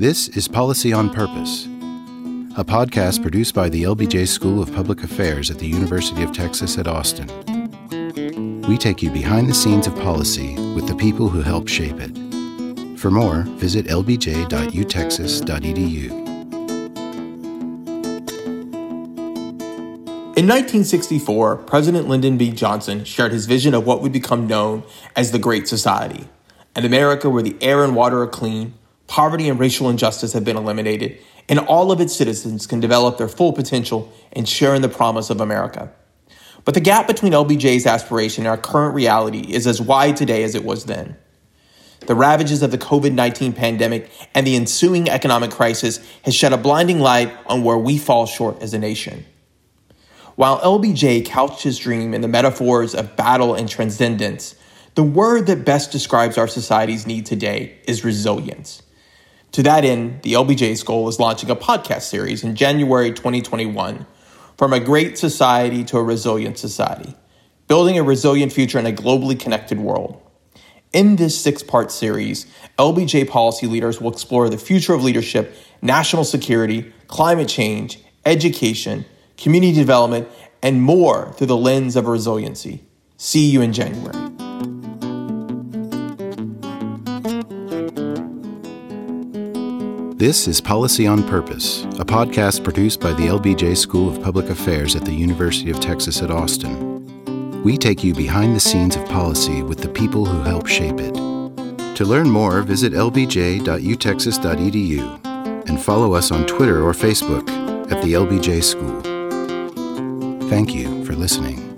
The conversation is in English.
This is Policy on Purpose, a podcast produced by the LBJ School of Public Affairs at the University of Texas at Austin. We take you behind the scenes of policy with the people who help shape it. For more, visit lbj.utexas.edu. In 1964, President Lyndon B. Johnson shared his vision of what would become known as the Great Society an America where the air and water are clean, poverty and racial injustice have been eliminated, and all of its citizens can develop their full potential and share in the promise of America. But the gap between LBJ's aspiration and our current reality is as wide today as it was then. The ravages of the COVID 19 pandemic and the ensuing economic crisis has shed a blinding light on where we fall short as a nation. While LBJ couched his dream in the metaphors of battle and transcendence, the word that best describes our society's need today is resilience. To that end, the LBJ School is launching a podcast series in January 2021 From a Great Society to a Resilient Society, building a resilient future in a globally connected world. In this six part series, LBJ policy leaders will explore the future of leadership, national security, climate change, education, community development, and more through the lens of resiliency. See you in January. This is Policy on Purpose, a podcast produced by the LBJ School of Public Affairs at the University of Texas at Austin. We take you behind the scenes of policy with the people who help shape it. To learn more, visit lbj.utexas.edu and follow us on Twitter or Facebook at the LBJ School. Thank you for listening.